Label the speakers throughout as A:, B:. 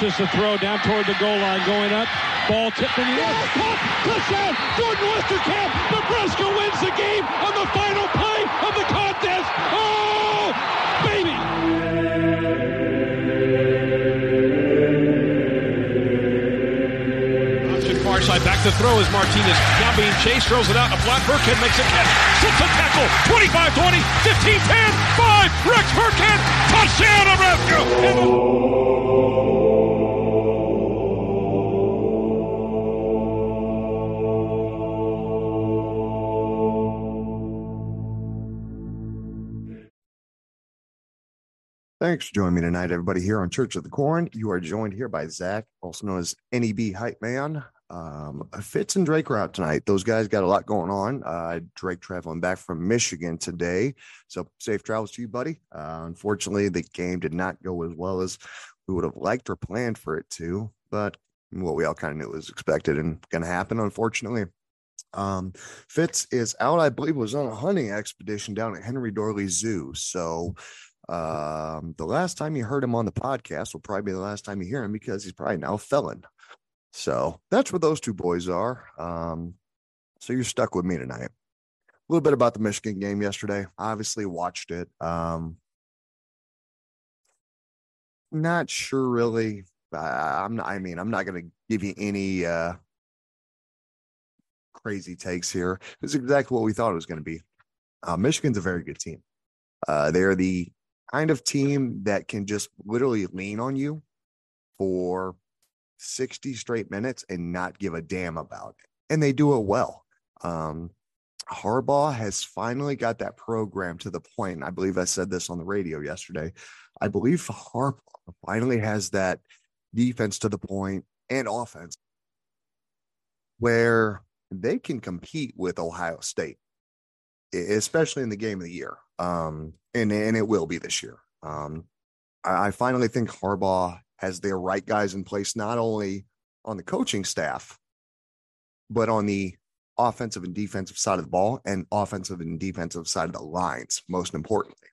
A: Launches the throw down toward the goal line. Going up. Ball tipped in the air. Caught. Touchdown. Jordan Westerkamp. Nebraska wins the game on the final play of the contest. Oh, baby.
B: Johnson far side back to throw as Martinez now being chased, throws it out. A flat Burkhead makes a catch. Sits a tackle. 25 20, 15 10, 5. Rex Burkhead. Touchdown, Nebraska.
C: Thanks for joining me tonight, everybody, here on Church of the Corn. You are joined here by Zach, also known as NEB Hype Man. Um, Fitz and Drake are out tonight. Those guys got a lot going on. Uh, Drake traveling back from Michigan today. So safe travels to you, buddy. Uh, unfortunately, the game did not go as well as we would have liked or planned for it to, but what we all kind of knew was expected and going to happen, unfortunately. Um, Fitz is out, I believe, was on a hunting expedition down at Henry Doorly Zoo. So, um, the last time you heard him on the podcast will probably be the last time you hear him because he's probably now a felon. So that's where those two boys are. Um, so you're stuck with me tonight. A little bit about the Michigan game yesterday. Obviously watched it. Um, not sure really. I'm not, I mean, I'm not going to give you any, uh, crazy takes here. It's exactly what we thought it was going to be. Uh, Michigan's a very good team. Uh, they're the kind of team that can just literally lean on you for 60 straight minutes and not give a damn about it. And they do it well. Um, Harbaugh has finally got that program to the point, and I believe I said this on the radio yesterday. I believe Harbaugh finally has that defense to the point and offense where they can compete with Ohio State, especially in the game of the year. Um, and, and it will be this year. Um, I, I finally think Harbaugh has their right guys in place, not only on the coaching staff, but on the offensive and defensive side of the ball and offensive and defensive side of the lines, most importantly.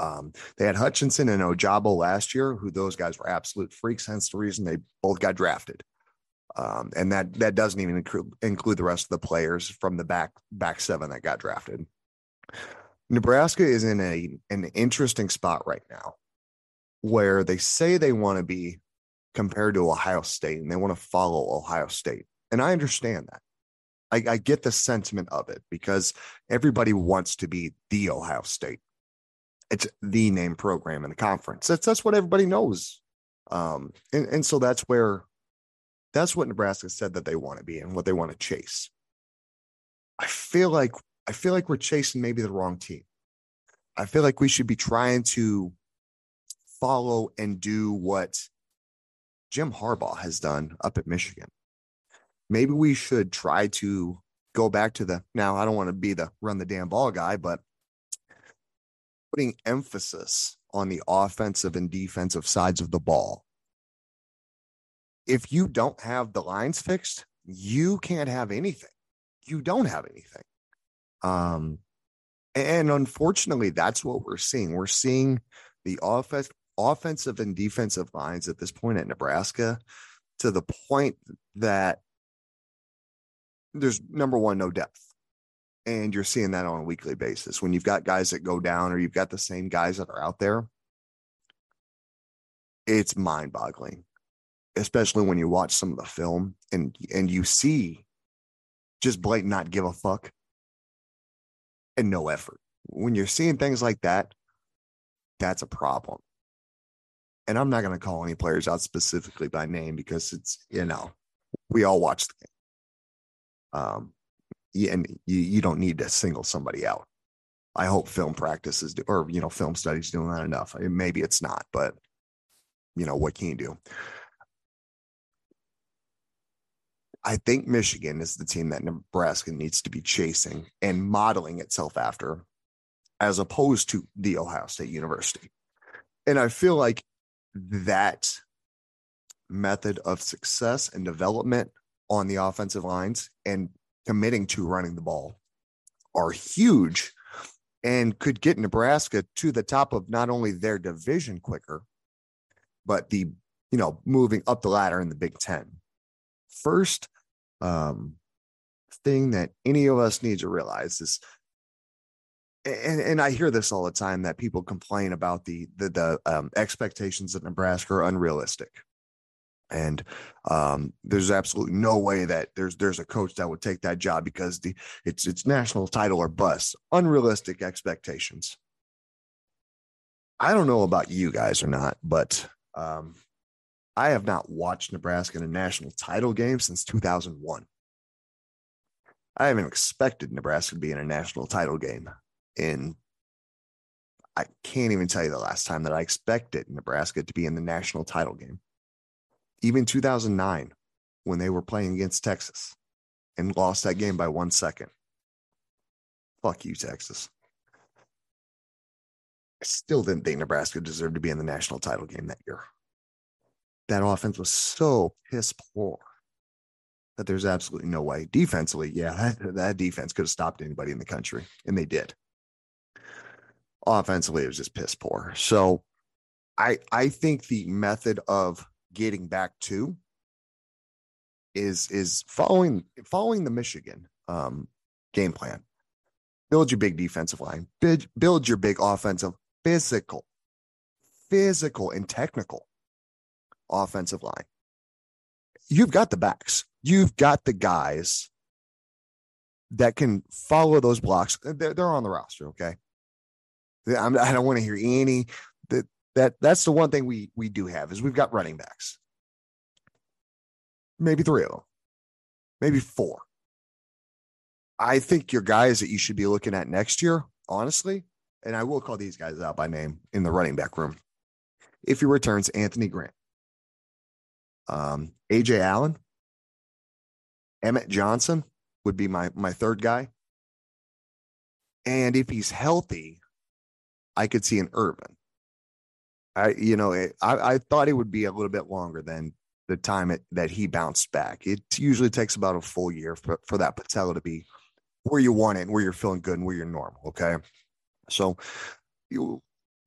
C: Um, they had Hutchinson and Ojabo last year, who those guys were absolute freaks, hence the reason they both got drafted. Um, and that that doesn't even include, include the rest of the players from the back back seven that got drafted. Nebraska is in a an interesting spot right now, where they say they want to be compared to Ohio State and they want to follow Ohio State. And I understand that. I, I get the sentiment of it because everybody wants to be the Ohio State. It's the name program in the conference. That's that's what everybody knows. Um, and, and so that's where that's what Nebraska said that they want to be and what they want to chase. I feel like I feel like we're chasing maybe the wrong team. I feel like we should be trying to follow and do what Jim Harbaugh has done up at Michigan. Maybe we should try to go back to the now I don't want to be the run the damn ball guy, but putting emphasis on the offensive and defensive sides of the ball. If you don't have the lines fixed, you can't have anything. You don't have anything. Um, and unfortunately, that's what we're seeing. We're seeing the offense, offensive and defensive lines at this point at Nebraska to the point that there's number one, no depth. And you're seeing that on a weekly basis. When you've got guys that go down or you've got the same guys that are out there, it's mind boggling, especially when you watch some of the film and and you see just blatant not give a fuck and no effort. When you're seeing things like that, that's a problem. And I'm not going to call any players out specifically by name because it's, you know, we all watch the game. Um, and you, you don't need to single somebody out. I hope film practice is, or, you know, film studies doing that enough. Maybe it's not, but, you know, what can you do? I think Michigan is the team that Nebraska needs to be chasing and modeling itself after, as opposed to the Ohio State University. And I feel like that method of success and development on the offensive lines and committing to running the ball are huge and could get Nebraska to the top of not only their division quicker, but the, you know, moving up the ladder in the Big Ten. First um, thing that any of us need to realize is and, and I hear this all the time that people complain about the the, the um, expectations of Nebraska are unrealistic, and um, there's absolutely no way that there's there's a coach that would take that job because the it's it's national title or bust. Unrealistic expectations. I don't know about you guys or not, but um, I have not watched Nebraska in a national title game since 2001. I haven't expected Nebraska to be in a national title game in I can't even tell you the last time that I expected Nebraska to be in the national title game. Even 2009 when they were playing against Texas and lost that game by 1 second. Fuck you Texas. I still didn't think Nebraska deserved to be in the national title game that year that offense was so piss poor that there's absolutely no way. Defensively, yeah, that, that defense could have stopped anybody in the country, and they did. Offensively, it was just piss poor. So I I think the method of getting back to is is following following the Michigan um, game plan. Build your big defensive line. Build, build your big offensive, physical, physical and technical offensive line. You've got the backs. You've got the guys that can follow those blocks. They're, they're on the roster. Okay. I'm, I do not want to hear any that that that's the one thing we we do have is we've got running backs. Maybe three of them, maybe four. I think your guys that you should be looking at next year, honestly, and I will call these guys out by name in the running back room. If he returns, Anthony Grant, um, Ajay Allen, Emmett Johnson would be my my third guy. And if he's healthy, I could see an Ervin. I, you know, it, I, I thought it would be a little bit longer than the time it, that he bounced back. It usually takes about a full year for, for that patella to be where you want it and where you're feeling good and where you're normal. Okay. So you,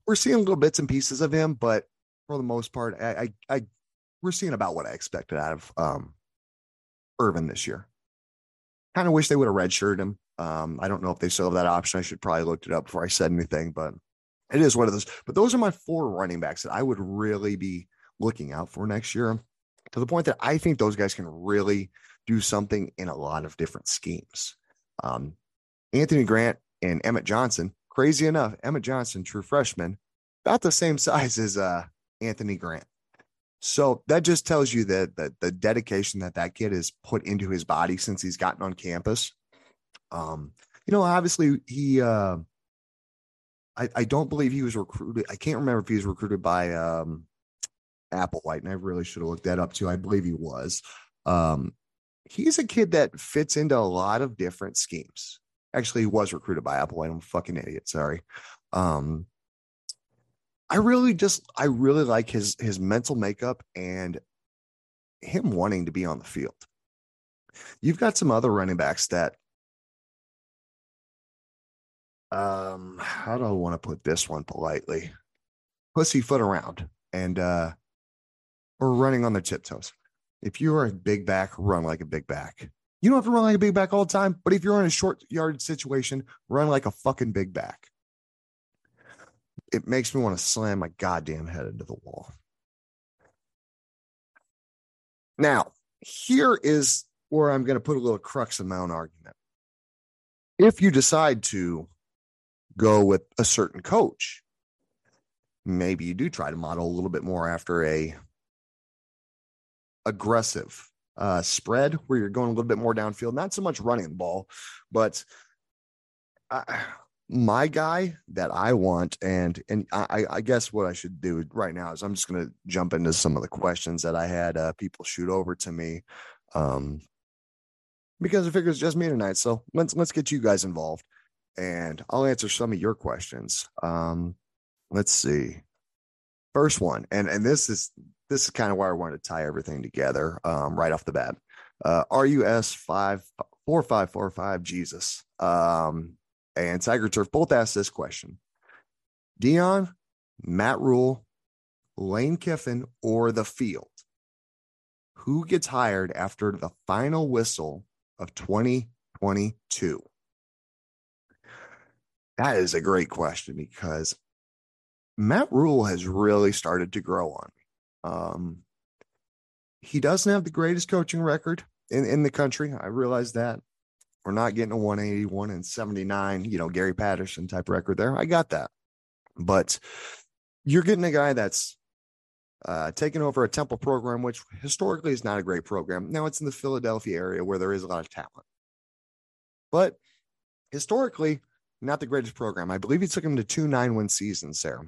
C: we're seeing little bits and pieces of him, but for the most part, I, I, I we're seeing about what I expected out of um, Ervin this year. Kind of wish they would have redshirted him. Um, I don't know if they still have that option. I should probably looked it up before I said anything, but it is one of those. But those are my four running backs that I would really be looking out for next year to the point that I think those guys can really do something in a lot of different schemes. Um, Anthony Grant and Emmett Johnson, crazy enough, Emmett Johnson, true freshman, about the same size as uh, Anthony Grant. So that just tells you that the, the dedication that that kid has put into his body since he's gotten on campus. Um, you know, obviously he, uh, I, I don't believe he was recruited. I can't remember if he was recruited by um, Applewhite, and I really should have looked that up too. I believe he was. Um, he's a kid that fits into a lot of different schemes. Actually, he was recruited by Applewhite. I'm a fucking idiot. Sorry. Um, I really just I really like his his mental makeup and him wanting to be on the field. You've got some other running backs that um how do I want to put this one politely? Pussyfoot around and uh or running on their tiptoes. If you are a big back, run like a big back. You don't have to run like a big back all the time, but if you're in a short yard situation, run like a fucking big back it makes me want to slam my goddamn head into the wall. Now, here is where I'm going to put a little crux own argument. If you decide to go with a certain coach, maybe you do try to model a little bit more after a aggressive uh, spread where you're going a little bit more downfield, not so much running the ball, but I, my guy that I want, and and I, I guess what I should do right now is I'm just to jump into some of the questions that I had uh, people shoot over to me, um, because I figure it's just me tonight. So let's let's get you guys involved, and I'll answer some of your questions. Um, let's see, first one, and and this is this is kind of why I wanted to tie everything together um, right off the bat. Uh, RUS five four five four five Jesus. Um, and Tiger Turf both asked this question Deion, Matt Rhule, Lane Kiffin, or the field? Who gets hired after the final whistle of 2022? That is a great question because Matt Rhule has really started to grow on me. Um, he doesn't have the greatest coaching record in, in the country. I realize that. We're not getting a 181 and 79, you know, Gary Patterson type record there. I got that. But you're getting a guy that's uh, taking over a Temple program, which historically is not a great program. Now it's in the Philadelphia area where there is a lot of talent. But historically, not the greatest program. I believe he took him to two nine win seasons there.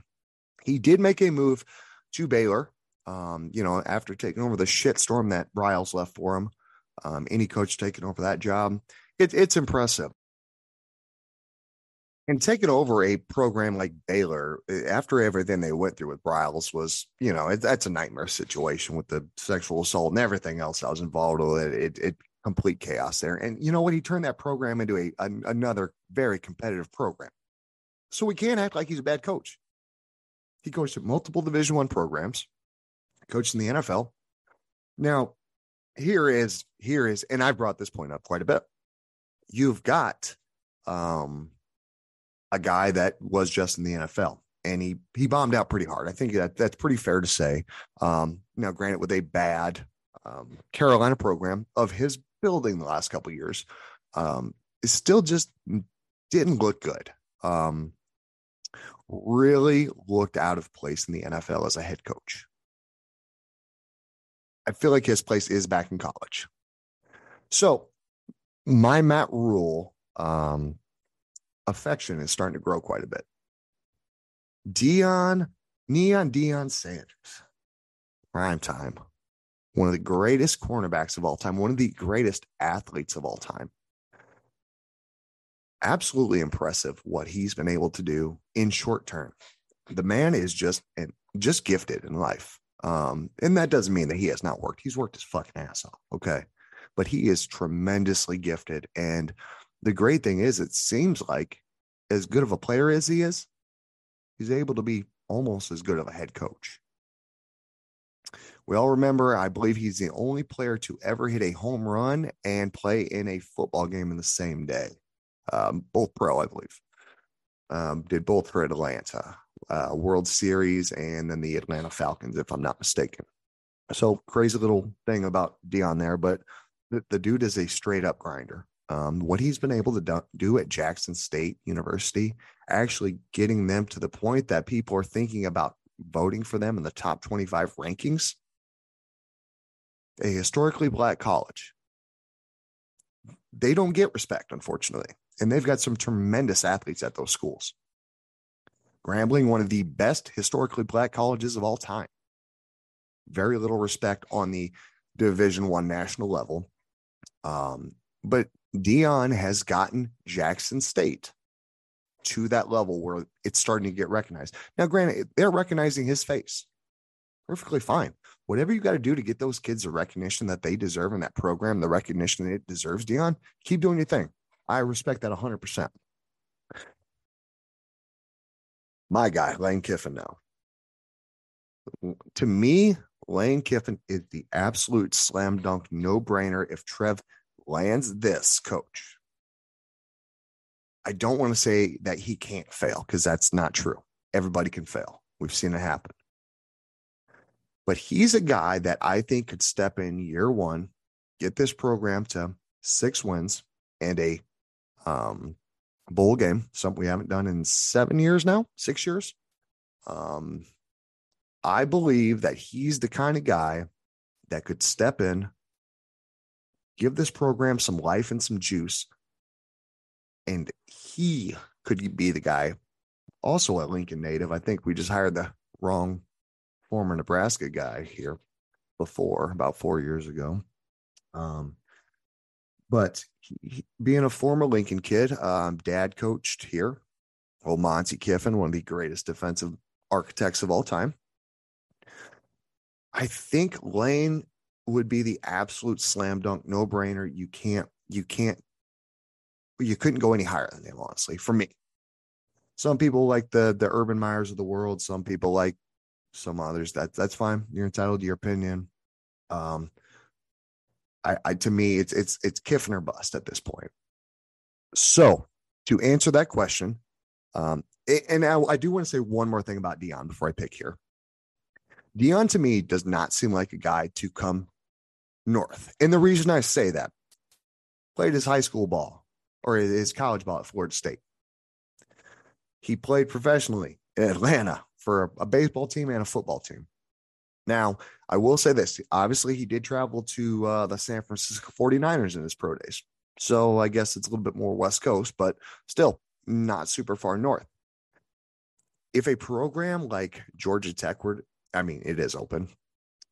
C: He did make a move to Baylor, um, you know, after taking over the shitstorm that Briles left for him. Um, any coach taking over that job it, it's impressive. And taking over a program like Baylor eh, after everything they went through with Briles was, you know, it, that's a nightmare situation with the sexual assault and everything else I was involved with. It, it, it complete chaos there. And you know what? He turned that program into a, a another very competitive program. So we can't act like he's a bad coach. He coached at multiple Division One programs, coached in the NFL. Now, here is here is, and I've brought this point up quite a bit you've got um, a guy that was just in the NFL and he he bombed out pretty hard. I think that that's pretty fair to say. Um, now, granted, with a bad um, Carolina program of his building the last couple years, um, it still just didn't look good. Um, really looked out of place in the NFL as a head coach. I feel like his place is back in college. So my Matt Rhule um, affection is starting to grow quite a bit. Deion, Neon Deion Sanders, prime time, one of the greatest cornerbacks of all time, one of the greatest athletes of all time. Absolutely impressive what he's been able to do in short term. The man is just and just gifted in life. Um, and that doesn't mean that he has not worked. He's worked his fucking ass off. Okay but he is tremendously gifted. And the great thing is, it seems like as good of a player as he is, he's able to be almost as good of a head coach. We all remember, I believe he's the only player to ever hit a home run and play in a football game in the same day. Um, both pro, I believe. Um, did both for Atlanta. uh, World Series and then the Atlanta Falcons, if I'm not mistaken. So crazy little thing about Deion there, but the, the dude is a straight up grinder. Um, what he's been able to do, do at Jackson State University, actually getting them to the point that people are thinking about voting for them in the top 25 rankings. A historically black college. They don't get respect, unfortunately. And they've got some tremendous athletes at those schools. Grambling, one of the best historically black colleges of all time. Very little respect on the Division One national level. Um, but Deion has gotten Jackson State to that level where it's starting to get recognized. Now, granted, they're recognizing his face. Perfectly fine. Whatever you got to do to get those kids the recognition that they deserve in that program, the recognition that it deserves, Deion, keep doing your thing. I respect that 100% my guy, Lane Kiffin now. To me, Lane Kiffin is the absolute slam dunk no brainer if Trev lands this coach. I don't want to say that he can't fail because that's not true. Everybody can fail. We've seen it happen. But he's a guy that I think could step in year one, get this program to six wins and a um, bowl game, something we haven't done in seven years now, six years. Um, I believe that he's the kind of guy that could step in, give this program some life and some juice, and he could be the guy. Also, a Lincoln native. I think we just hired the wrong former Nebraska guy here before, about four years ago. Um, but he, being a former Lincoln kid, um, dad coached here. Old Monty Kiffin, one of the greatest defensive architects of all time. I think Lane would be the absolute slam dunk, no brainer. You can't, you can't, you couldn't go any higher than him, honestly, for me. Some people like the the Urban Meyers of the world. Some people like some others. That that's fine. You're entitled to your opinion. Um, I, I to me, it's it's it's Kiffin or bust at this point. So to answer that question, um, and I, I do want to say one more thing about Deion before I pick here. Deion to me does not seem like a guy to come north. And the reason I say that, played his high school ball or his college ball at Florida State. He played professionally in Atlanta for a, a baseball team and a football team. Now, I will say this obviously, he did travel to uh, the San Francisco 49ers in his pro days. So I guess it's a little bit more West Coast, but still not super far north. If a program like Georgia Tech were, I mean, it is open.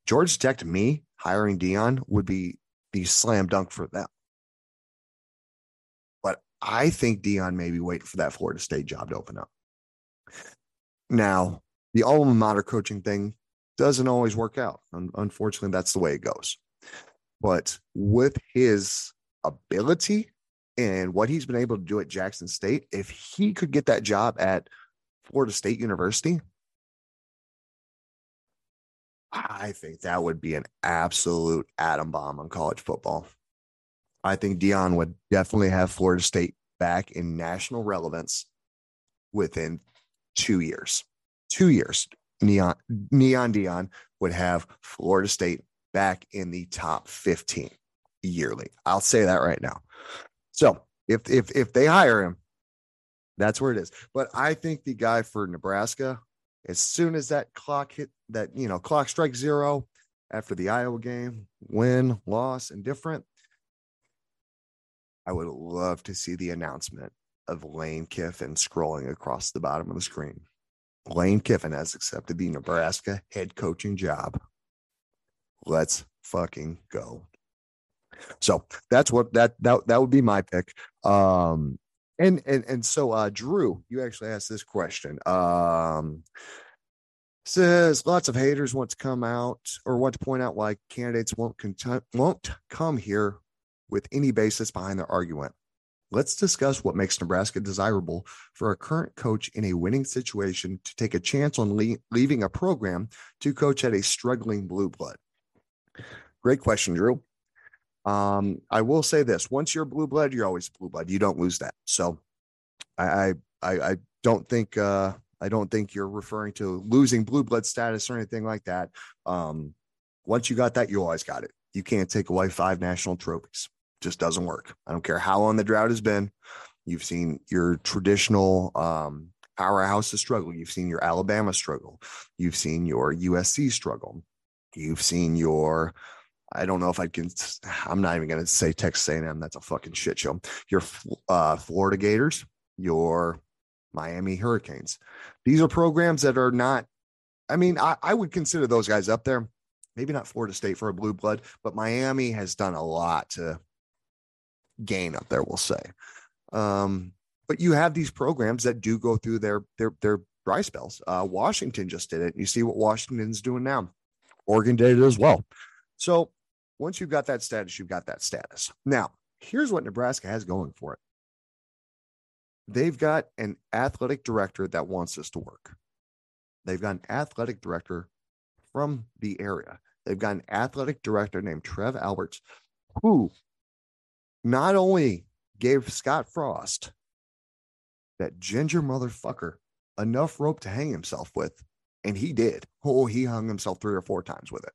C: Georgia Tech to me, hiring Deion would be the slam dunk for them. But I think Deion may be waiting for that Florida State job to open up. Now, the alma mater coaching thing doesn't always work out. Unfortunately, that's the way it goes. But with his ability and what he's been able to do at Jackson State, if he could get that job at Florida State University, I think that would be an absolute atom bomb on college football. I think Deion would definitely have Florida State back in national relevance within two years. Two years. Neon Neon Deion would have Florida State back in the top 15 yearly. I'll say that right now. So if if if they hire him, that's where it is. But I think the guy for Nebraska, as soon as that clock hit that you know clock strike zero after the Iowa game, win, loss, and different, I would love to see the announcement of Lane Kiffin scrolling across the bottom of the screen. Lane Kiffin has accepted the Nebraska head coaching job. Let's fucking go. So that's what that that that would be my pick. Um and and and so uh Drew, you actually asked this question. Um says lots of haters want to come out or want to point out why candidates won't won't come here with any basis behind their argument. Let's discuss what makes Nebraska desirable for a current coach in a winning situation to take a chance on le- leaving a program to coach at a struggling blue blood. Great question, Drew. Um, I will say this: once you're blue blood, you're always blue blood. You don't lose that. So, I I I don't think uh, I don't think you're referring to losing blue blood status or anything like that. Um, once you got that, you always got it. You can't take away five national trophies. Just doesn't work. I don't care how long the drought has been. You've seen your traditional um, powerhouses struggle. You've seen your Alabama struggle. You've seen your USC struggle. You've seen your I don't know if I can. I'm not even going to say Texas A&M. That's a fucking shit show. Your uh, Florida Gators, your Miami Hurricanes. These are programs that are not. I mean, I, I would consider those guys up there. Maybe not Florida State for a blue blood, but Miami has done a lot to gain up there. We'll say. Um, but you have these programs that do go through their their their dry spells. Uh, Washington just did it. You see what Washington's doing now. Oregon did it as well. So once you've got that status, you've got that status. Now, here's what Nebraska has going for it. They've got an athletic director that wants this to work. They've got an athletic director from the area. They've got an athletic director named Trev Alberts, who not only gave Scott Frost, that ginger motherfucker, enough rope to hang himself with, and he did. Oh, he hung himself three or four times with it.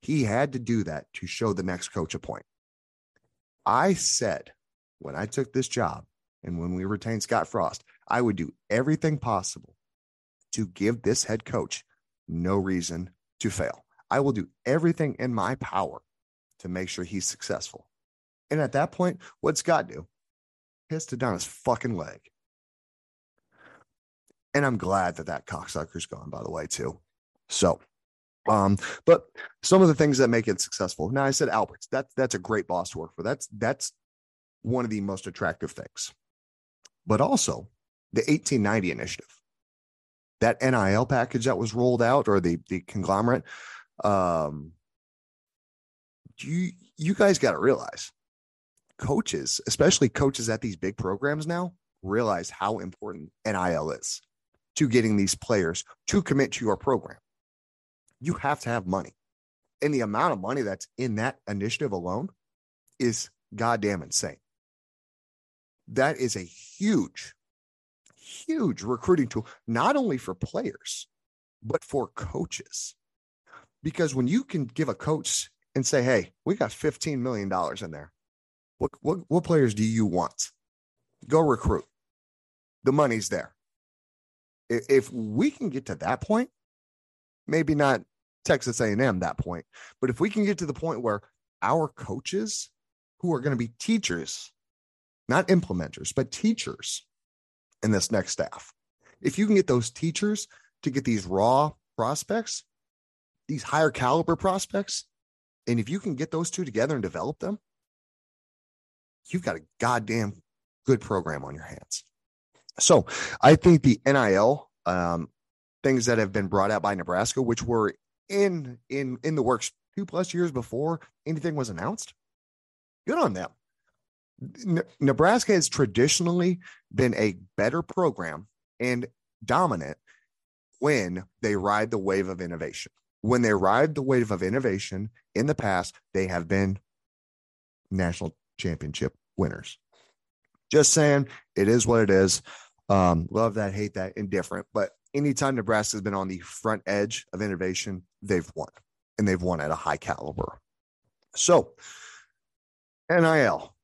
C: He had to do that to show the next coach a point. I said when I took this job and when we retained Scott Frost, I would do everything possible to give this head coach no reason to fail. I will do everything in my power to make sure he's successful. And at that point, what'd Scott do? Pissed it down his fucking leg. And I'm glad that that cocksucker's gone, by the way, too. So um, but some of the things that make it successful. Now I said Alberts. That's that's a great boss to work for. That's that's one of the most attractive things. But also the 1890 initiative, that NIL package that was rolled out, or the the conglomerate. Um, you you guys got to realize, coaches, especially coaches at these big programs now, realize how important NIL is to getting these players to commit to your program you have to have money. And the amount of money that's in that initiative alone is goddamn insane. That is a huge, huge recruiting tool, not only for players, but for coaches. Because when you can give a coach and say, hey, we got $15 million in there, what, what, what players do you want? Go recruit. The money's there. If we can get to that point, maybe not Texas A&M that point. But if we can get to the point where our coaches who are going to be teachers, not implementers, but teachers in this next staff, if you can get those teachers to get these raw prospects, these higher caliber prospects, and if you can get those two together and develop them, you've got a goddamn good program on your hands. So I think the NIL um, things that have been brought out by Nebraska, which were in in in the works two plus years before anything was announced. Good on them. Nebraska has traditionally been a better program and dominant when they ride the wave of innovation. When they ride the wave of innovation in the past, they have been national championship winners. Just saying, it is what it is. Um, love that, hate that, indifferent. But anytime Nebraska has been on the front edge of innovation, they've won and they've won at a high caliber. So, NIL,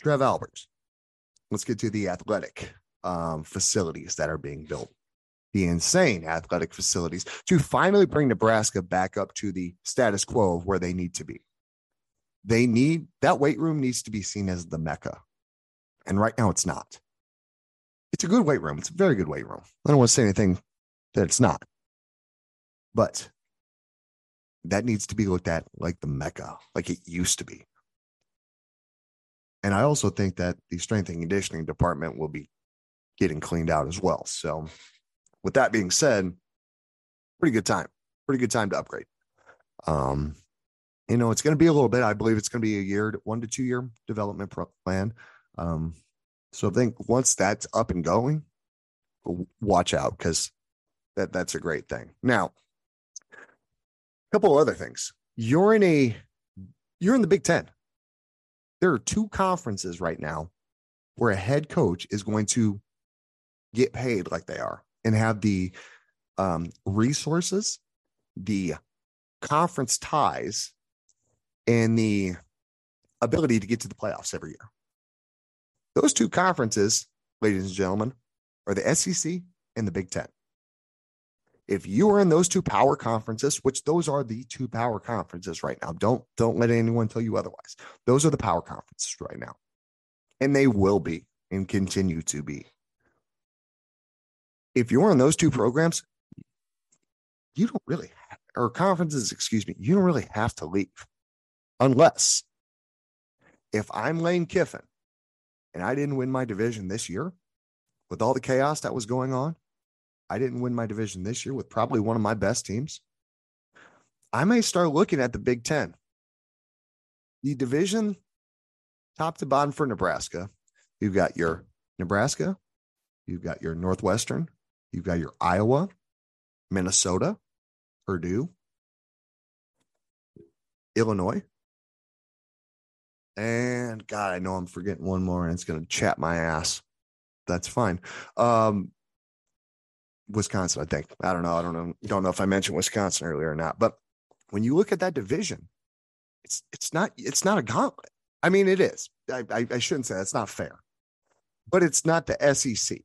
C: Trev Alberts. Let's get to the athletic um, facilities that are being built. The insane athletic facilities to finally bring Nebraska back up to the status quo of where they need to be. They need that weight room needs to be seen as the mecca. And right now it's not. It's a good weight room. It's a very good weight room. I don't want to say anything that it's not. But that needs to be looked at like the mecca, like it used to be. And I also think that the strength and conditioning department will be getting cleaned out as well. So, with that being said, pretty good time, pretty good time to upgrade. Um, you know, it's going to be a little bit. I believe it's going to be a year, one to two year development plan. Um, so I think once that's up and going, watch out because that that's a great thing. Now, couple other things. You're in a you're in the Big Ten. There are two conferences right now where a head coach is going to get paid like they are and have the um, resources, the conference ties, and the ability to get to the playoffs every year. Those two conferences, ladies and gentlemen, are the SEC and the Big Ten. If you are in those two power conferences, which those are the two power conferences right now, don't don't let anyone tell you otherwise. Those are the power conferences right now. And they will be and continue to be. If you're in those two programs, you don't really have, or conferences, excuse me, you don't really have to leave unless if I'm Lane Kiffin and I didn't win my division this year with all the chaos that was going on, I didn't win my division this year with probably one of my best teams. I may start looking at the Big Ten. The division, top to bottom for Nebraska, you've got your Nebraska, you've got your Northwestern, you've got your Iowa, Minnesota, Purdue, Illinois, and God, I know I'm forgetting one more, and it's going to chat my ass. That's fine. Um, Wisconsin, I think. I don't know. I don't know. Don't know if I mentioned Wisconsin earlier or not. But when you look at that division, it's it's not it's not a gauntlet. I mean, it is. I, I, I shouldn't say that's not fair, but it's not the SEC.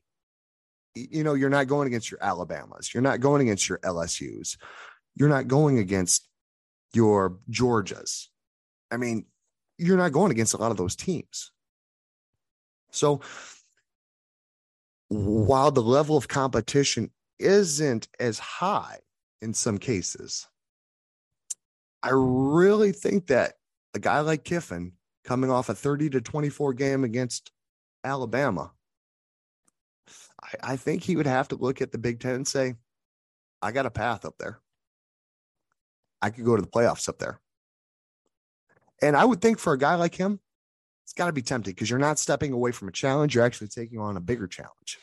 C: You know, you're not going against your Alabamas. You're not going against your LSU's. You're not going against your Georgias. I mean, you're not going against a lot of those teams. So Mm-hmm. while the level of competition isn't as high in some cases, I really think that a guy like Kiffin coming off a 30 to 24 game against Alabama, I, I think he would have to look at the Big Ten and say, I got a path up there. I could go to the playoffs up there. And I would think for a guy like him, it's got to be tempting because you're not stepping away from a challenge. You're actually taking on a bigger challenge.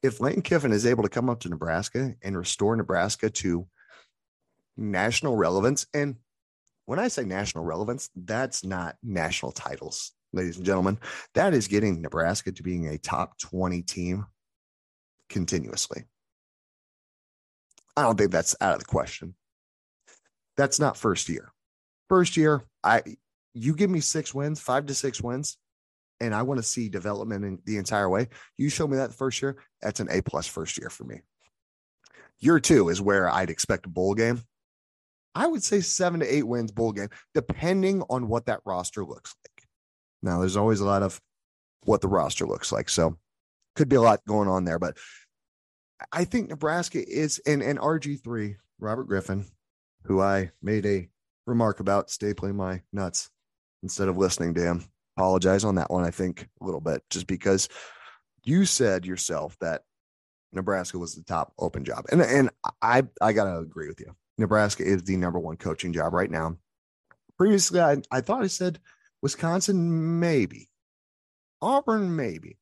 C: If Lane Kiffin is able to come up to Nebraska and restore Nebraska to national relevance, and when I say national relevance, that's not national titles, ladies and gentlemen. That is getting Nebraska to being a top 20 team continuously. I don't think that's out of the question. That's not first year. First year, I you give me six wins, five to six wins, and I want to see development in the entire way. You show me that first year, that's an A plus first year for me. Year two is where I'd expect a bowl game. I would say seven to eight wins bowl game, depending on what that roster looks like. Now, there's always a lot of what the roster looks like. So could be a lot going on there. But I think Nebraska is and, and RG3, Robert Griffin, who I made a remark about stapling my nuts instead of listening to him. Apologize on that one, I think, a little bit, just because you said yourself that Nebraska was the top open job. And and I I gotta agree with you. Nebraska is the number one coaching job right now. Previously, I, I thought I said Wisconsin, maybe. Auburn, maybe.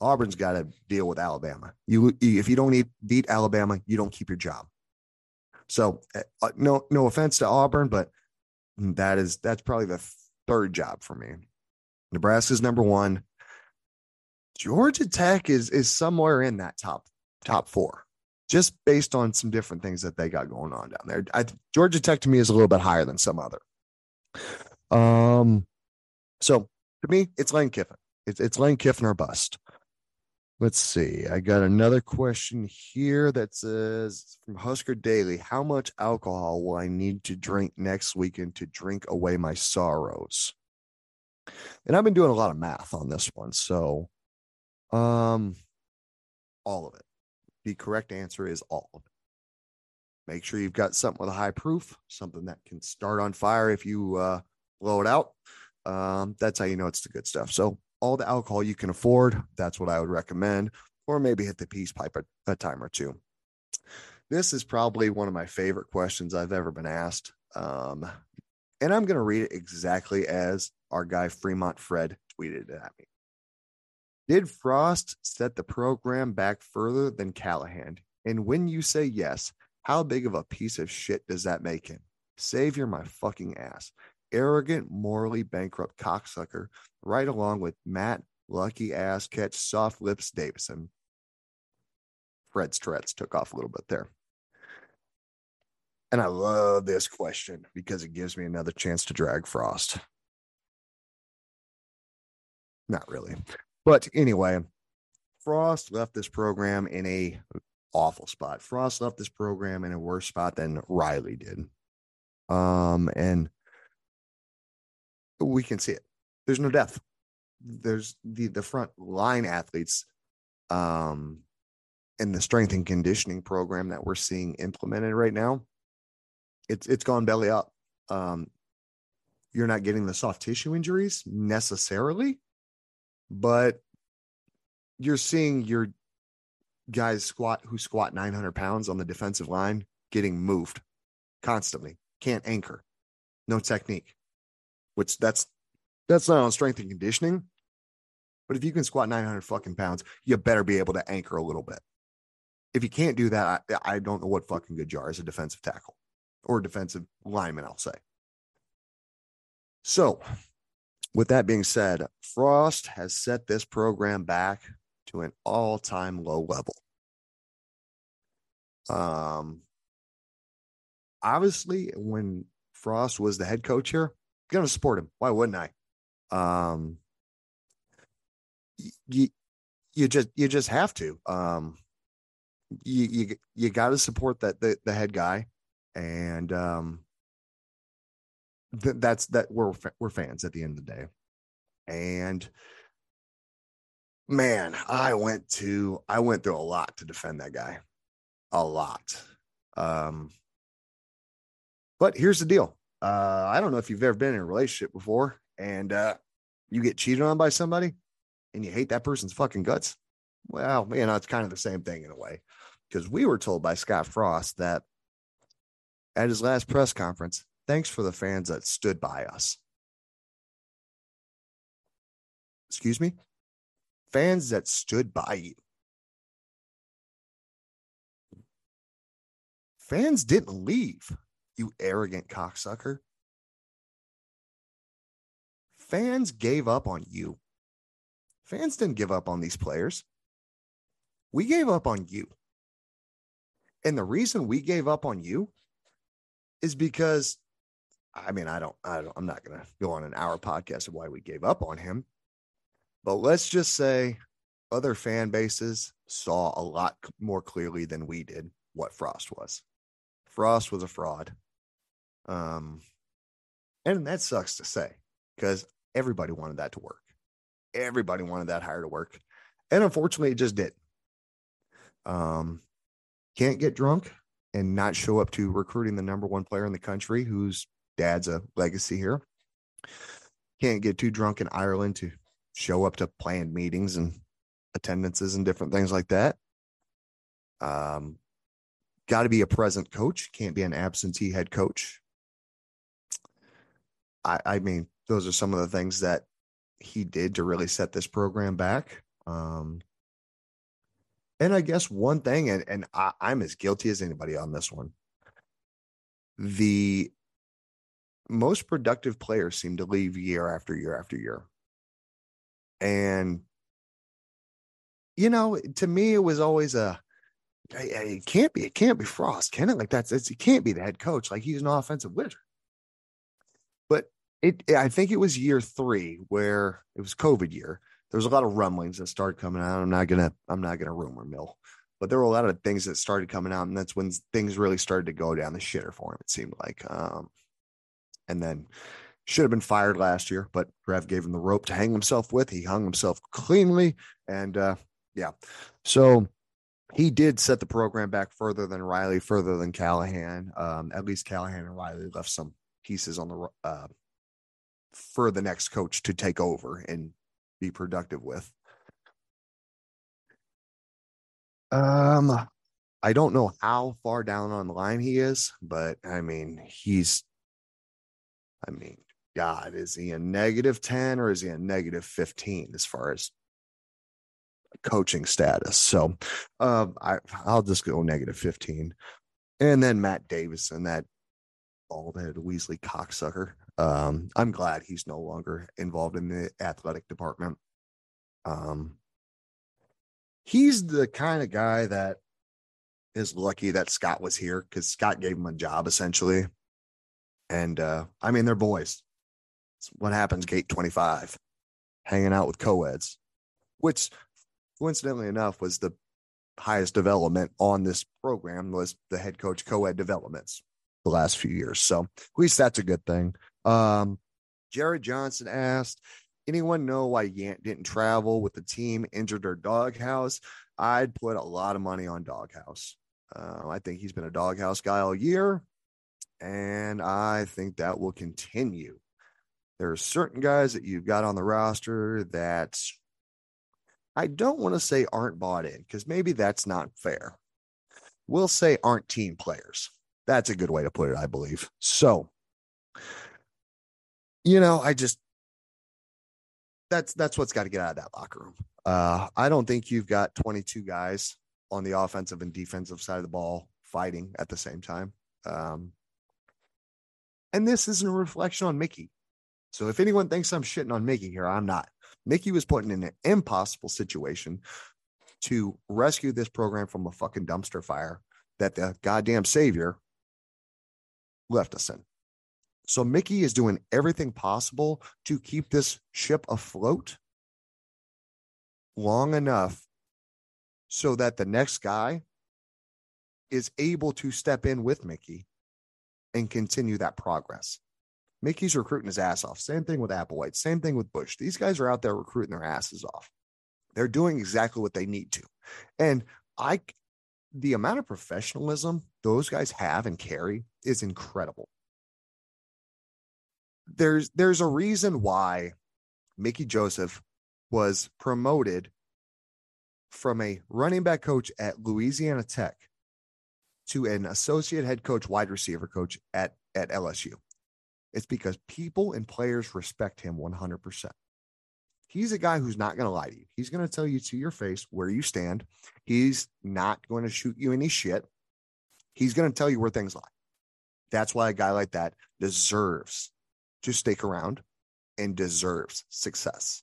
C: Auburn's got to deal with Alabama. You, if you don't beat Alabama, you don't keep your job. So, uh, no, no offense to Auburn, but that is that's probably the third job for me. Nebraska's number one. Georgia Tech is is somewhere in that top top four, just based on some different things that they got going on down there. I, Georgia Tech to me is a little bit higher than some other. Um, so to me, it's Lane Kiffin. It's it's Lane Kiffin or bust. Let's see. I got another question here that says from Husker Daily How much alcohol will I need to drink next weekend to drink away my sorrows? And I've been doing a lot of math on this one. So, um, all of it. The correct answer is all of it. Make sure you've got something with a high proof, something that can start on fire if you uh, blow it out. Um, that's how you know it's the good stuff. So, all the alcohol you can afford. That's what I would recommend, or maybe hit the peace pipe a, a time or two. This is probably one of my favorite questions I've ever been asked. Um, and I'm going to read it exactly as our guy Fremont Fred tweeted it at me. Did Frost set the program back further than Callahan? And when you say yes, how big of a piece of shit does that make him? Savior my fucking ass arrogant, morally bankrupt cocksucker, right along with Matt Lucky Ass Catch Soft Lips Davison. Fred's Tourette's took off a little bit there. And I love this question because it gives me another chance to drag Frost. Not really. But anyway, Frost left this program in a awful spot. Frost left this program in a worse spot than Riley did. Um, and we can see it. There's no depth. There's the the front line athletes um in the strength and conditioning program that we're seeing implemented right now. It's it's gone belly up. Um you're not getting the soft tissue injuries necessarily, but you're seeing your guys squat who squat 900 pounds on the defensive line getting moved constantly can't anchor no technique which that's that's not on strength and conditioning but if you can squat 900 fucking pounds you better be able to anchor a little bit if you can't do that i, I don't know what fucking good jar is a defensive tackle or defensive lineman i'll say so with that being said frost has set this program back to an all-time low level. Um, obviously, when Frost was the head coach here, I'm gonna support him. Why wouldn't I? Um, you you just you just have to. Um, you you you got to support that the the head guy, and um, th- that's that we're we're fans at the end of the day, and man, I went to I went through a lot to defend that guy. A lot. Um but here's the deal. Uh I don't know if you've ever been in a relationship before and uh you get cheated on by somebody and you hate that person's fucking guts. Well, you know, it's kind of the same thing in a way. Because we were told by Scott Frost that at his last press conference, thanks for the fans that stood by us. Excuse me? fans that stood by you. Fans didn't leave, you arrogant cocksucker. Fans gave up on you. Fans didn't give up on these players. We gave up on you. And the reason we gave up on you is because I mean, I don't, I don't I'm not going to go on an hour podcast of why we gave up on him. But let's just say other fan bases saw a lot more clearly than we did what Frost was. Frost was a fraud. Um, and that sucks to say because everybody wanted that to work. Everybody wanted that hire to work. And unfortunately, it just did. Um, can't get drunk and not show up to recruiting the number one player in the country whose dad's a legacy here. Can't get too drunk in Ireland to show up to planned meetings and attendances and different things like that. Um, got to be a present coach, can't be an absentee head coach. I, I mean, those are some of the things that he did to really set this program back. Um, and I guess one thing, and, and I, I'm as guilty as anybody on this one. The most productive players seem to leave year after year after year. And, you know, to me, it was always a, it can't be, it can't be Frost, can it? Like that's, it can't be the head coach. Like he's an offensive wizard. But it, I think it was year three where it was COVID year. There was a lot of rumblings that started coming out. I'm not gonna, I'm not gonna rumor mill, but there were a lot of things that started coming out, and that's when things really started to go down the shitter for him. It seemed like, um, and then should have been fired last year, but Trev gave him the rope to hang himself with. He hung himself cleanly. And uh, yeah, so he did set the program back further than Riley, further than Callahan. Um, at least Callahan and Riley left some pieces on the uh, for the next coach to take over and be productive with. Um, I don't know how far down on the line he is, but I mean, he's, I mean, God, is he a negative 10 or is he a negative 15 as far as coaching status? So um, I, I'll just go negative 15. And then Matt Davison, that bald headed Weasley cocksucker. Um, I'm glad he's no longer involved in the athletic department. Um, he's the kind of guy that is lucky that Scott was here because Scott gave him a job essentially. And uh, I mean, they're boys. It's what happens, gate 25, hanging out with co-eds, which coincidentally enough was the highest development on this program was the head coach co-ed developments the last few years. So at least that's a good thing. Um, Jared Johnson asked, anyone know why Yant didn't travel with the team injured or doghouse? I'd put a lot of money on doghouse. Uh, I think he's been a doghouse guy all year, and I think that will continue. There are certain guys that you've got on the roster that I don't want to say aren't bought in because maybe that's not fair. We'll say aren't team players. That's a good way to put it, I believe. So, you know, I just that's that's what's got to get out of that locker room. Uh, I don't think you've got 22 guys on the offensive and defensive side of the ball fighting at the same time. Um, and this isn't a reflection on Mickey. So if anyone thinks I'm shitting on Mickey here, I'm not. Mickey was put in an impossible situation to rescue this program from a fucking dumpster fire that the goddamn savior left us in. So Mickey is doing everything possible to keep this ship afloat long enough so that the next guy is able to step in with Mickey and continue that progress. Mickey's recruiting his ass off. Same thing with Applewhite. Same thing with Busch. These guys are out there recruiting their asses off. They're doing exactly what they need to. And I, the amount of professionalism those guys have and carry is incredible. There's there's a reason why Mickey Joseph was promoted from a running back coach at Louisiana Tech to an associate head coach, wide receiver coach at, at LSU. It's because people and players respect him 100%. He's a guy who's not going to lie to you. He's going to tell you to your face where you stand. He's not going to shoot you any shit. He's going to tell you where things lie. That's why a guy like that deserves to stick around and deserves success.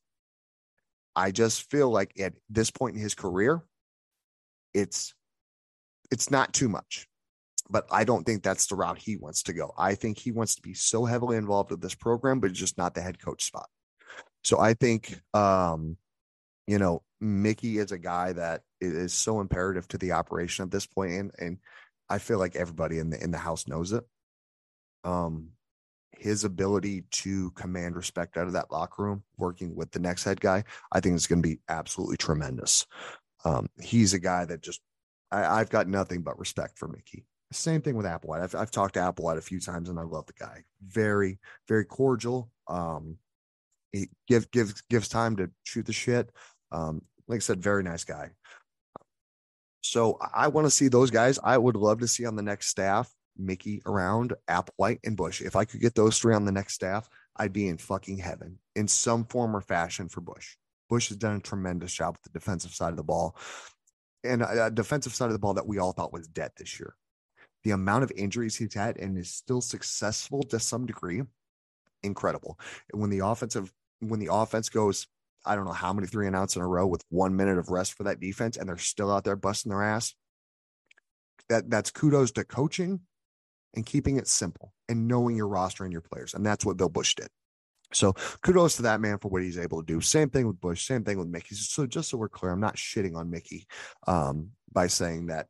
C: I just feel like at this point in his career, it's it's not too much. But I don't think that's the route he wants to go. I think he wants to be so heavily involved with this program, but just not the head coach spot. So I think um, you know, Mickey is a guy that is so imperative to the operation at this point, and and I feel like everybody in the in the house knows it. Um, his ability to command respect out of that locker room, working with the next head guy, I think is going to be absolutely tremendous. Um, he's a guy that just I, have got nothing but respect for Mickey. Same thing with Applewhite. I've, I've talked to Applewhite a few times, and I love the guy. Very, very cordial. Um, he give gives gives time to shoot the shit. Um, like I said, very nice guy. So I want to see those guys. I would love to see on the next staff Mickey around, Applewhite, and Busch. If I could get those three on the next staff, I'd be in fucking heaven in some form or fashion for Busch. Busch has done a tremendous job with the defensive side of the ball and a defensive side of the ball that we all thought was dead this year. The amount of injuries he's had and is still successful to some degree, incredible. When the offensive when the offense goes, I don't know how many three and outs in a row with one minute of rest for that defense, and they're still out there busting their ass. That that's kudos to coaching and keeping it simple and knowing your roster and your players. And that's what Bill Busch did. So kudos to that man for what he's able to do. Same thing with Busch, same thing with Mickey. So just so we're clear, I'm not shitting on Mickey um, by saying that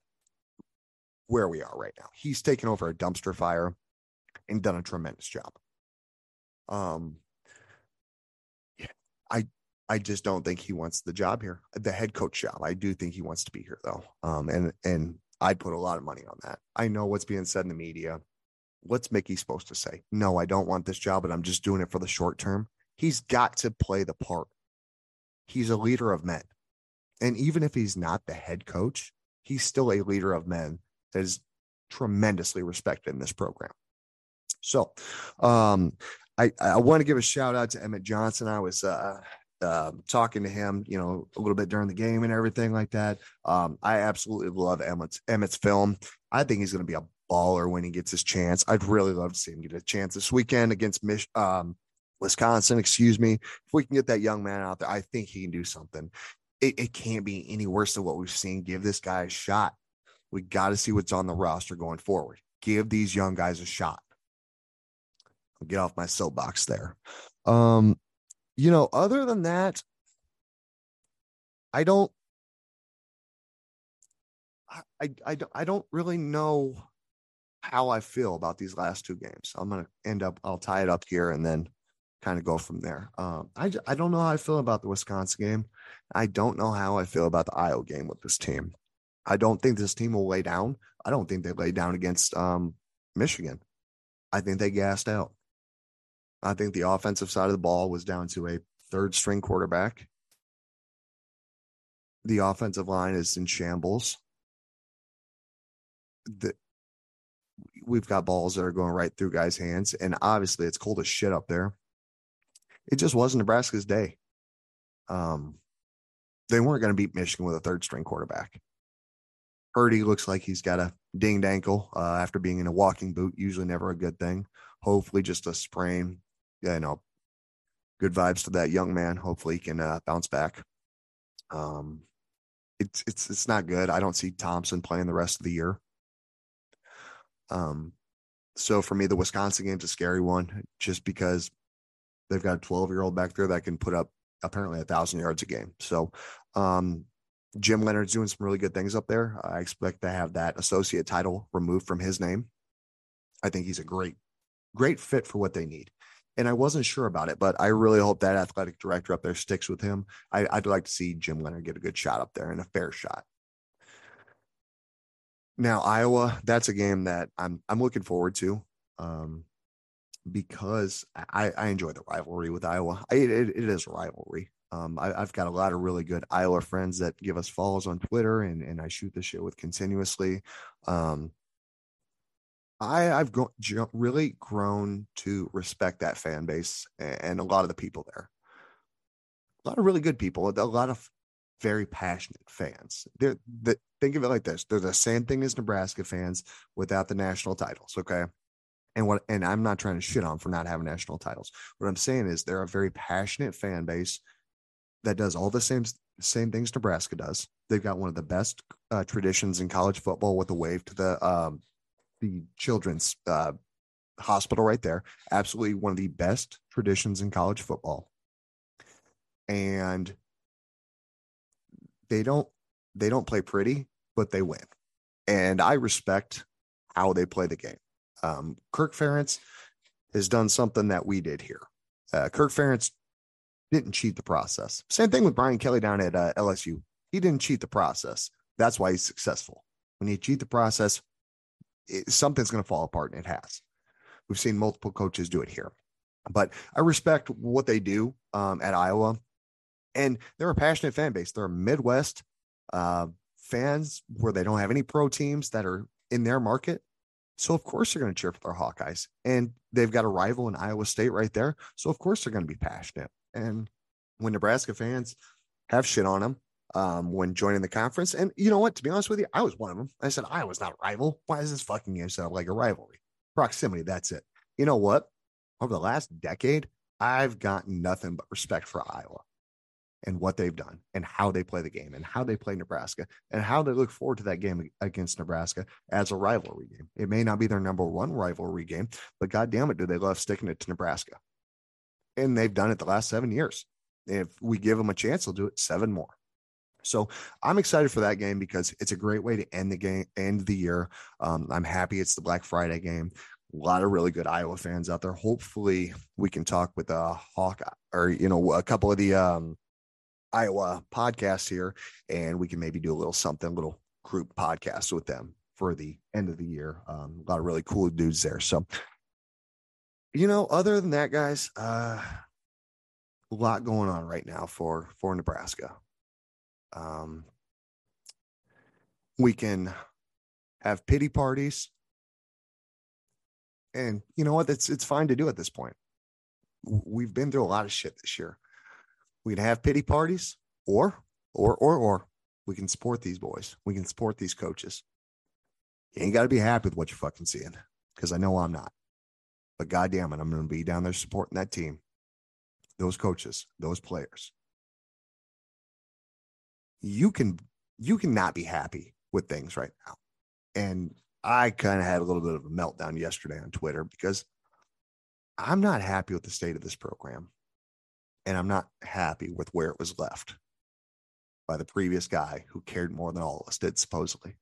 C: where we are right now. He's taken over a dumpster fire and done a tremendous job. Um, I I just don't think he wants the job here, the head coach job. I do think he wants to be here though. Um, and and I'd put a lot of money on that. I know what's being said in the media. What's Mickey supposed to say? No, I don't want this job, but I'm just doing it for the short term. He's got to play the part. He's a leader of men. And even if he's not the head coach, he's still a leader of men that is tremendously respected in this program. So, um, I, I want to give a shout out to Emmett Johnson. I was uh, uh, talking to him, you know, a little bit during the game and everything like that. Um, I absolutely love Emmett's Emmett's film. I think he's going to be a baller when he gets his chance. I'd really love to see him get a chance this weekend against Mich- um, Wisconsin. Excuse me. If we can get that young man out there, I think he can do something. It, it can't be any worse than what we've seen. Give this guy a shot. We got to see what's on the roster going forward. Give these young guys a shot. I'll get off my soapbox there. Um, you know, other than that, I don't I, I, I don't really know how I feel about these last two games. I'm going to end up, I'll tie it up here and then kind of go from there. Um, I, I don't know how I feel about the Wisconsin game. I don't know how I feel about the Iowa game with this team. I don't think this team will lay down. I don't think they lay down against um, Michigan. I think they gassed out. I think the offensive side of the ball was down to a third string quarterback. The offensive line is in shambles that we've got balls that are going right through guys' hands, and obviously it's cold as shit up there. It just wasn't Nebraska's day. Um, they weren't going to beat Michigan with a third string quarterback. Purdy looks like he's got a dinged ankle uh, after being in a walking boot. Usually never a good thing. Hopefully, just a sprain. Yeah, you know, good vibes to that young man. Hopefully, he can uh, bounce back. Um, it's it's it's not good. I don't see Thompson playing the rest of the year. Um, so for me, the Wisconsin game's a scary one just because they've got a 12 year old back there that can put up apparently a thousand yards a game. So, um, Jim Leonhard's doing some really good things up there. I expect to have that associate title removed from his name. I think he's a great, great fit for what they need. And I wasn't sure about it, but I really hope that athletic director up there sticks with him. I, would like to see Jim Leonhard get a good shot up there and a fair shot. Now Iowa, that's a game that I'm I'm looking forward to, um, because I, I enjoy the rivalry with Iowa. I, it, it is a rivalry. Um, I, have got a lot of really good Iowa friends that give us follows on Twitter, and and I shoot the shit with continuously. Um, I I've really grown to respect that fan base and, and a lot of the people there. A lot of really good people, a lot of very passionate fans. They're the, think of it like this: they're the same thing as Nebraska fans without the national titles. Okay. And what and I'm not trying to shit on for not having national titles. What I'm saying is they're a very passionate fan base that does all the same same things Nebraska does. They've got one of the best uh, traditions in college football with a wave to the um, the children's uh, hospital right there. Absolutely one of the best traditions in college football. And they don't they don't play pretty, but they win. And I respect how they play the game. Um, Kirk Ferentz has done something that we did here. Uh, Kirk Ferentz didn't cheat the process. Same thing with Brian Kelly down at uh, LSU. He didn't cheat the process. That's why he's successful. When you cheat the process, it, something's going to fall apart, and it has. We've seen multiple coaches do it here. But I respect what they do um, at Iowa and they're a passionate fan base. They're Midwest uh, fans where they don't have any pro teams that are in their market. So of course they're going to cheer for their Hawkeyes, and they've got a rival in Iowa State right there. So of course they're going to be passionate. And when Nebraska fans have shit on them um, when joining the conference, and you know what? To be honest with you, I was one of them. I said I was not a rival. Why is this fucking game set up like a rivalry? Proximity. That's it. You know what? Over the last decade, I've gotten nothing but respect for Iowa and what they've done and how they play the game and how they play Nebraska and how they look forward to that game against Nebraska as a rivalry game. It may not be their number one rivalry game, but God damn it, do they love sticking it to Nebraska? And they've done it the last seven years. If we give them a chance, they'll do it seven more. So I'm excited for that game because it's a great way to end the game, end the year. Um, I'm happy it's the Black Friday game. A lot of really good Iowa fans out there. Hopefully, we can talk with a uh, Hawk or you know a couple of the um, Iowa podcasts here, and we can maybe do a little something, a little group podcast with them for the end of the year. Um, a lot of really cool dudes there. So, you know, other than that, guys, uh, a lot going on right now for for Nebraska. Um, we can have pity parties, and you know what? It's it's fine to do at this point. We've been through a lot of shit this year. We can have pity parties, or or or or we can support these boys. We can support these coaches. You ain't got to be happy with what you're fucking seeing, because I know I'm not. But goddamn it, I'm going to be down there supporting that team, those coaches, those players. You can you cannot be happy with things right now. and I kind of had a little bit of a meltdown yesterday on Twitter because I'm not happy with the state of this program. And I'm not happy with where it was left by the previous guy who cared more than all of us did, supposedly.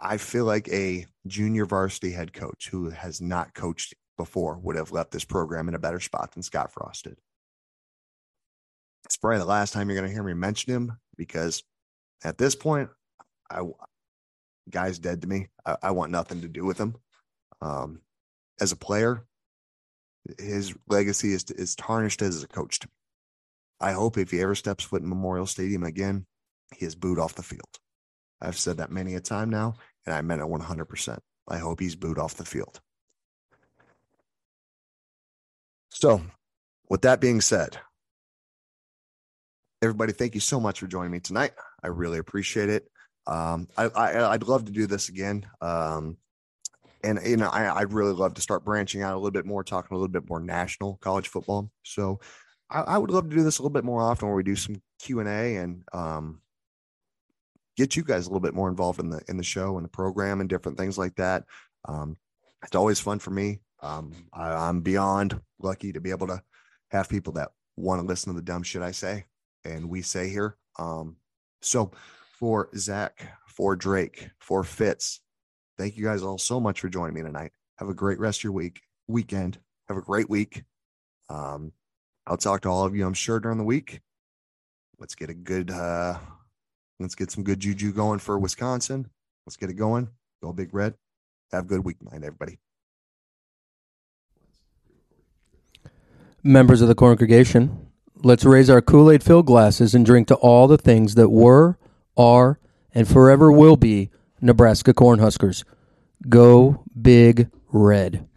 C: I feel like a junior varsity head coach who has not coached before would have left this program in a better spot than Scott Frost did. It's probably the last time you're going to hear me mention him because at this point, I guy's dead to me. I, I want nothing to do with him. Um, as a player, his legacy is is tarnished as a coach. I hope if he ever steps foot in Memorial Stadium again, he is booed off the field. I've said that many a time now, and I meant it 100%. I hope he's booed off the field. So, with that being said, everybody, thank you so much for joining me tonight. I really appreciate it. Um, I, I would love to do this again. Um, and you know, I, I'd really love to start branching out a little bit more, talking a little bit more national college football. So I, I would love to do this a little bit more often, where we do some Q and A and um, get you guys a little bit more involved in the in the show and the program and different things like that. Um, it's always fun for me. Um, I, I'm beyond lucky to be able to have people that want to listen to the dumb shit I say and we say here. Um, so for Zach, for Drake, for Fitz, thank you guys all so much for joining me tonight. Have a great rest of your week, weekend. Have a great week. Um, I'll talk to all of you, I'm sure, during the week. Let's get a good, uh, let's get some good juju going for Wisconsin. Let's get it going. Go Big Red. Have a good week night, everybody.
D: Members of the congregation, let's raise our Kool Aid filled glasses and drink to all the things that were, are, and forever will be Nebraska Cornhuskers. Go Big Red.